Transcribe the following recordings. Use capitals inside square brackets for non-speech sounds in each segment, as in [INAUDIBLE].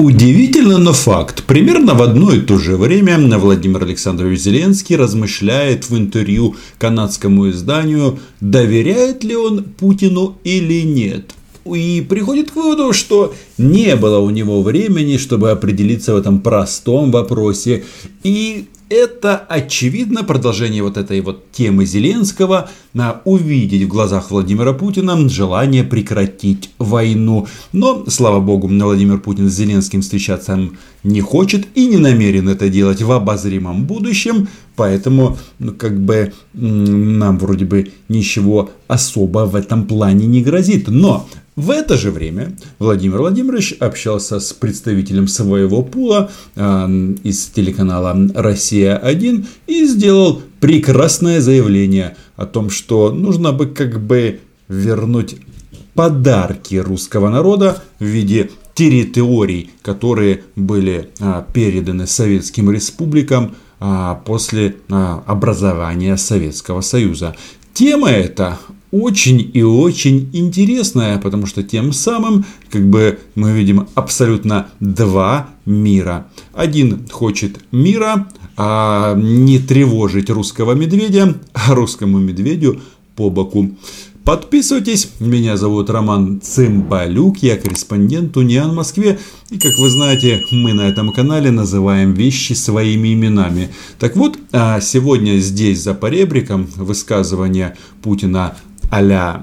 Удивительно, но факт. Примерно в одно и то же время Владимир Александрович Зеленский размышляет в интервью канадскому изданию, доверяет ли он Путину или нет. И приходит к выводу, что не было у него времени, чтобы определиться в этом простом вопросе. И это очевидно продолжение вот этой вот темы Зеленского на увидеть в глазах Владимира Путина желание прекратить войну. Но, слава богу, Владимир Путин с Зеленским встречаться не хочет и не намерен это делать в обозримом будущем, поэтому ну, как бы нам вроде бы ничего особо в этом плане не грозит. Но в это же время Владимир Владимирович общался с представителем своего пула э, из телеканала «Россия-1» и сделал прекрасное заявление о том, что нужно бы как бы вернуть подарки русского народа в виде территорий, которые были а, переданы советским республикам а, после а, образования Советского Союза. Тема эта очень и очень интересная, потому что тем самым как бы мы видим абсолютно два мира. Один хочет мира, а не тревожить русского медведя, а русскому медведю по боку. Подписывайтесь, меня зовут Роман Цымбалюк, я корреспондент Униан в Москве. И как вы знаете, мы на этом канале называем вещи своими именами. Так вот, а сегодня здесь за поребриком высказывание Путина а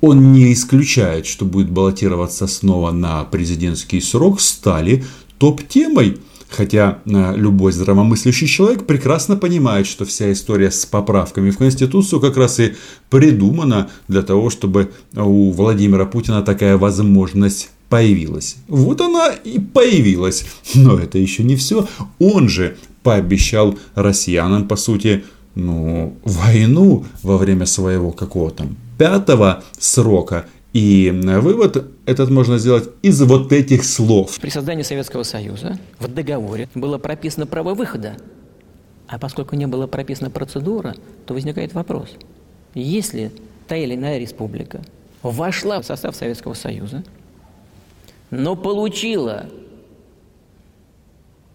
он не исключает, что будет баллотироваться снова на президентский срок, стали топ-темой. Хотя э, любой здравомыслящий человек прекрасно понимает, что вся история с поправками в Конституцию как раз и придумана для того, чтобы у Владимира Путина такая возможность появилась. Вот она и появилась. Но это еще не все. Он же пообещал россиянам, по сути, ну, войну во время своего какого там пятого срока. И вывод этот можно сделать из вот этих слов. При создании Советского Союза в договоре было прописано право выхода. А поскольку не было прописана процедура, то возникает вопрос. Если та или иная республика вошла в состав Советского Союза, но получила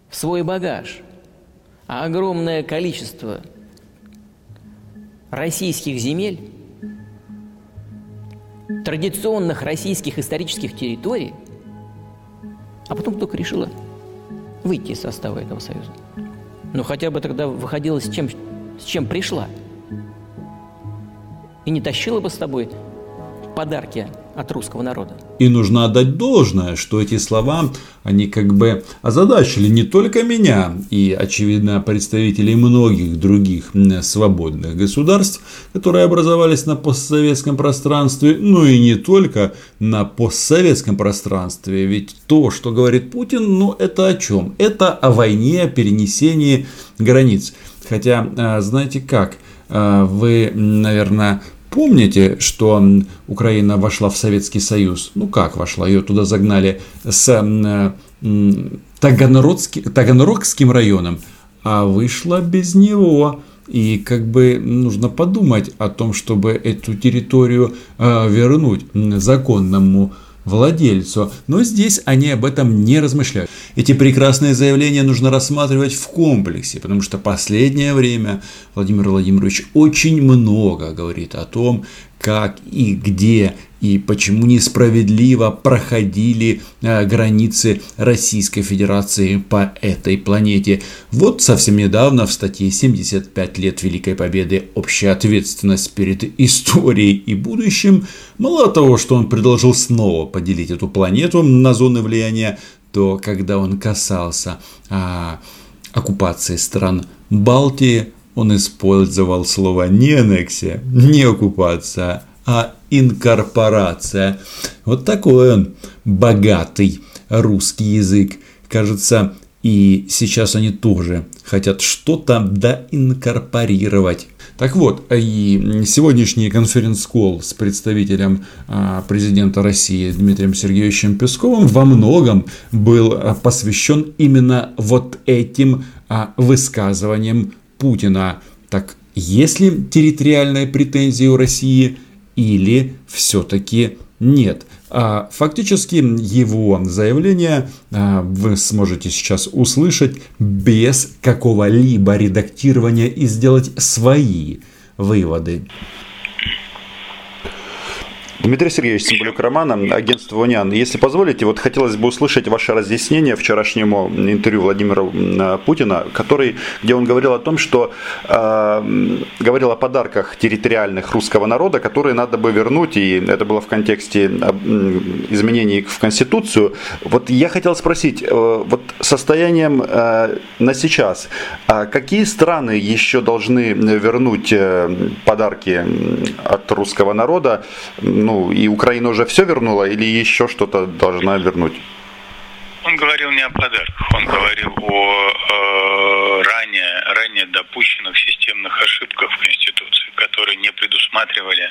в свой багаж огромное количество российских земель, традиционных российских исторических территорий, а потом только решила выйти из состава этого союза. Ну, хотя бы тогда выходила с чем, с чем пришла. И не тащила бы с собой подарки от русского народа. И нужно отдать должное, что эти слова, они как бы озадачили не только меня и, очевидно, представителей многих других свободных государств, которые образовались на постсоветском пространстве, ну и не только на постсоветском пространстве. Ведь то, что говорит Путин, ну это о чем? Это о войне, о перенесении границ. Хотя, а, знаете как, а, вы, наверное, Помните, что Украина вошла в Советский Союз? Ну как вошла? Ее туда загнали с Таганрогским, Таганрогским районом, а вышла без него. И как бы нужно подумать о том, чтобы эту территорию э, вернуть законному владельцу. Но здесь они об этом не размышляют. Эти прекрасные заявления нужно рассматривать в комплексе, потому что последнее время Владимир Владимирович очень много говорит о том, как и где и почему несправедливо проходили э, границы Российской Федерации по этой планете. Вот совсем недавно в статье 75 лет Великой Победы «Общая ответственность перед историей и будущим» мало того, что он предложил снова поделить эту планету на зоны влияния, то когда он касался а, оккупации стран Балтии, он использовал слово не аннексия, не оккупация, а инкорпорация. Вот такой он богатый русский язык. Кажется, и сейчас они тоже хотят что-то доинкорпорировать. Так вот, и сегодняшний конференц-колл с представителем а, президента России Дмитрием Сергеевичем Песковым во многом был а, посвящен именно вот этим а, высказываниям Путина. Так, есть ли территориальные претензии у России или все-таки нет? А фактически его заявление а, вы сможете сейчас услышать без какого-либо редактирования и сделать свои выводы. Дмитрий Сергеевич Цымбалюк Роман, агентство «Униан». Если позволите, вот хотелось бы услышать ваше разъяснение вчерашнему интервью Владимира э, Путина, который, где он говорил о том, что э, говорил о подарках территориальных русского народа, которые надо бы вернуть, и это было в контексте изменений в Конституцию. Вот я хотел спросить, э, вот состоянием э, на сейчас, э, какие страны еще должны вернуть э, подарки от русского народа, ну, и Украина уже все вернула или еще что-то должна вернуть? Он говорил не о подарках, он говорил о э, ранее, ранее допущенных системных ошибках в Конституции, которые не предусматривали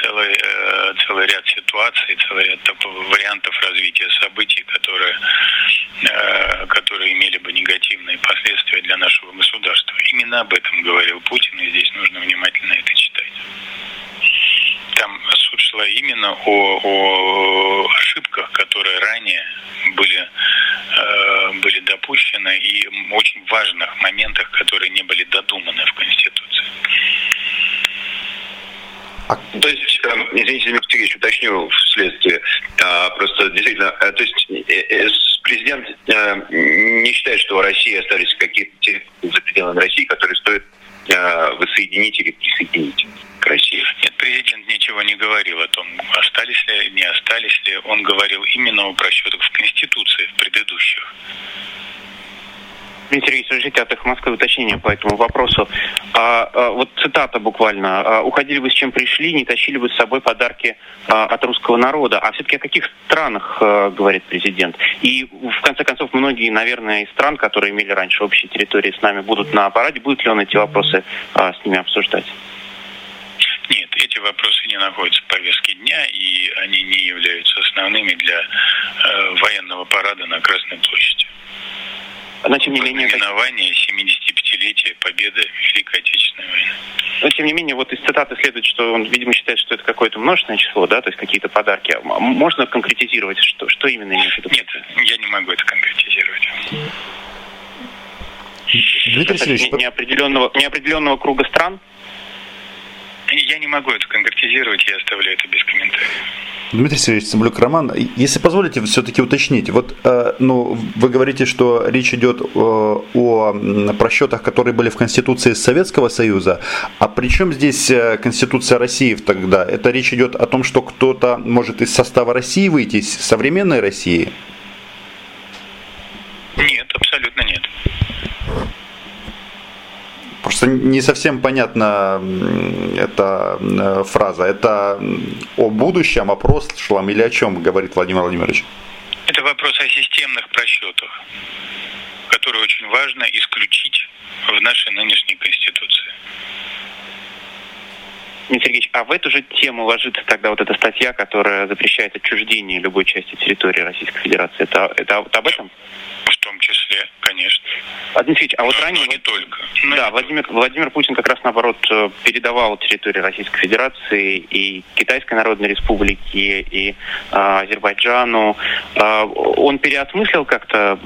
целый, э, целый ряд ситуаций, целый ряд вариантов развития событий, которые, э, которые имели бы негативные последствия для нашего государства. Именно об этом говорил Путин, и здесь нужно внимательно это шла именно о, о ошибках, которые ранее были, э, были допущены и очень важных моментах, которые не были додуманы в Конституции. А, то есть, э, извините, Дмитрий Сергеевич, уточню вследствие. А, просто действительно, э, то есть э, президент не считает, что в России остались какие-то территории за пределами России, которые стоит воссоединить или присоединить к России. Нет, президент ничего не говорил о том, остались ли, не остались ли. Он говорил именно о просчетах в Конституции, в предыдущих. Дмитрий Сергеевич, от их Москвы уточнение по этому вопросу. А, а, вот цитата буквально. А, «Уходили бы с чем пришли, не тащили бы с собой подарки а, от русского народа». А все-таки о каких странах а, говорит президент? И, в конце концов, многие, наверное, из стран, которые имели раньше общие территории с нами, будут на аппарате. Будет ли он эти вопросы а, с ними обсуждать? Эти вопросы не находятся в повестке дня, и они не являются основными для э, военного парада на Красной площади. Но тем не менее... Знаменование 75-летия победы Великой Отечественной войны. Но тем не менее, вот из цитаты следует, что он, видимо, считает, что это какое-то множественное число, да, то есть какие-то подарки. А можно конкретизировать, что, что именно имеет в виду? Нет, я не могу это конкретизировать. Дмитрий Сергеевич, неопределенного, неопределенного круга стран? Я не могу это конкретизировать, я оставляю это без комментариев. Дмитрий Сергеевич Цымблюк Роман, если позволите все-таки уточнить, вот э, ну, вы говорите, что речь идет э, о просчетах, которые были в Конституции Советского Союза, а при чем здесь э, Конституция России тогда? Это речь идет о том, что кто-то может из состава России выйти, из современной России? Нет, абсолютно нет. Просто не совсем понятна эта э, фраза. Это о будущем, о прошлом или о чем говорит Владимир Владимирович? Это вопрос о системных просчетах, которые очень важно исключить в нашей нынешней Конституции. Дмитрий Сергеевич, а в эту же тему ложится тогда вот эта статья, которая запрещает отчуждение любой части территории Российской Федерации. Это, это вот об этом? В том числе, конечно. А, Дмитрий Сергеевич, а вот но, ранее... Но не только. Но да, не Владимир, только. Владимир Путин как раз наоборот э, передавал территории Российской Федерации и Китайской Народной Республике, и э, Азербайджану. Э, он переосмыслил как-то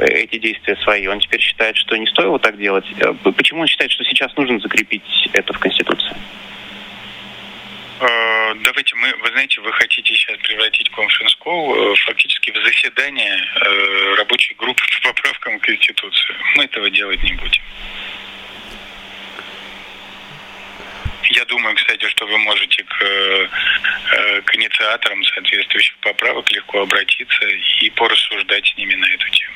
э, эти действия свои. Он теперь считает, что не стоило так делать. Э, почему он считает, что сейчас нужно закрепить это в Конституции? Э, давайте мы, вы знаете, вы хотите сейчас превратить конференц э, фактически в заседание э, рабочей группы [LAUGHS] по поправкам к Конституции. Мы этого делать не будем. Я думаю, кстати, что вы можете к, к инициаторам соответствующих поправок легко обратиться и порассуждать с ними на эту тему.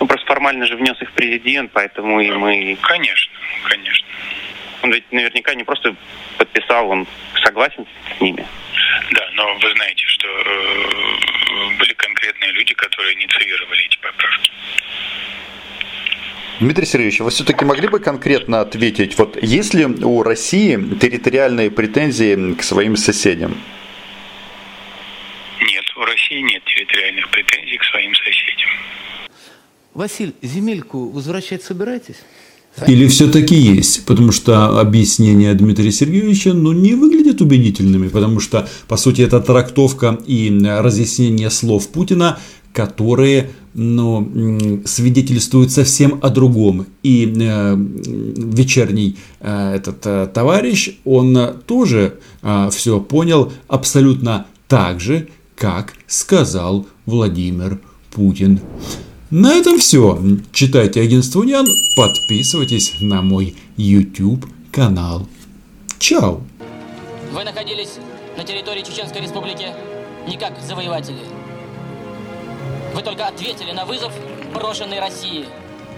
Ну, просто формально же внес их президент, поэтому и мы... Конечно, конечно. Он ведь наверняка не просто подписал, он согласен с ними. Да, но вы знаете, что э, были конкретные люди, которые инициировали эти поправки. Дмитрий Сергеевич, вы все-таки могли бы конкретно ответить, вот есть ли у России территориальные претензии к своим соседям? Нет, у России нет территориальных претензий к своим соседям. Василь, земельку возвращать собираетесь? Или все-таки есть? Потому что объяснения Дмитрия Сергеевича ну, не выглядят убедительными, потому что, по сути, это трактовка и разъяснение слов Путина, которые ну, свидетельствуют совсем о другом. И э, вечерний э, этот э, товарищ, он тоже э, все понял абсолютно так же, как сказал Владимир Путин. На этом все. Читайте агентство Униан, подписывайтесь на мой YouTube канал. Чао! Вы находились на территории Чеченской Республики не как завоеватели. Вы только ответили на вызов брошенной России –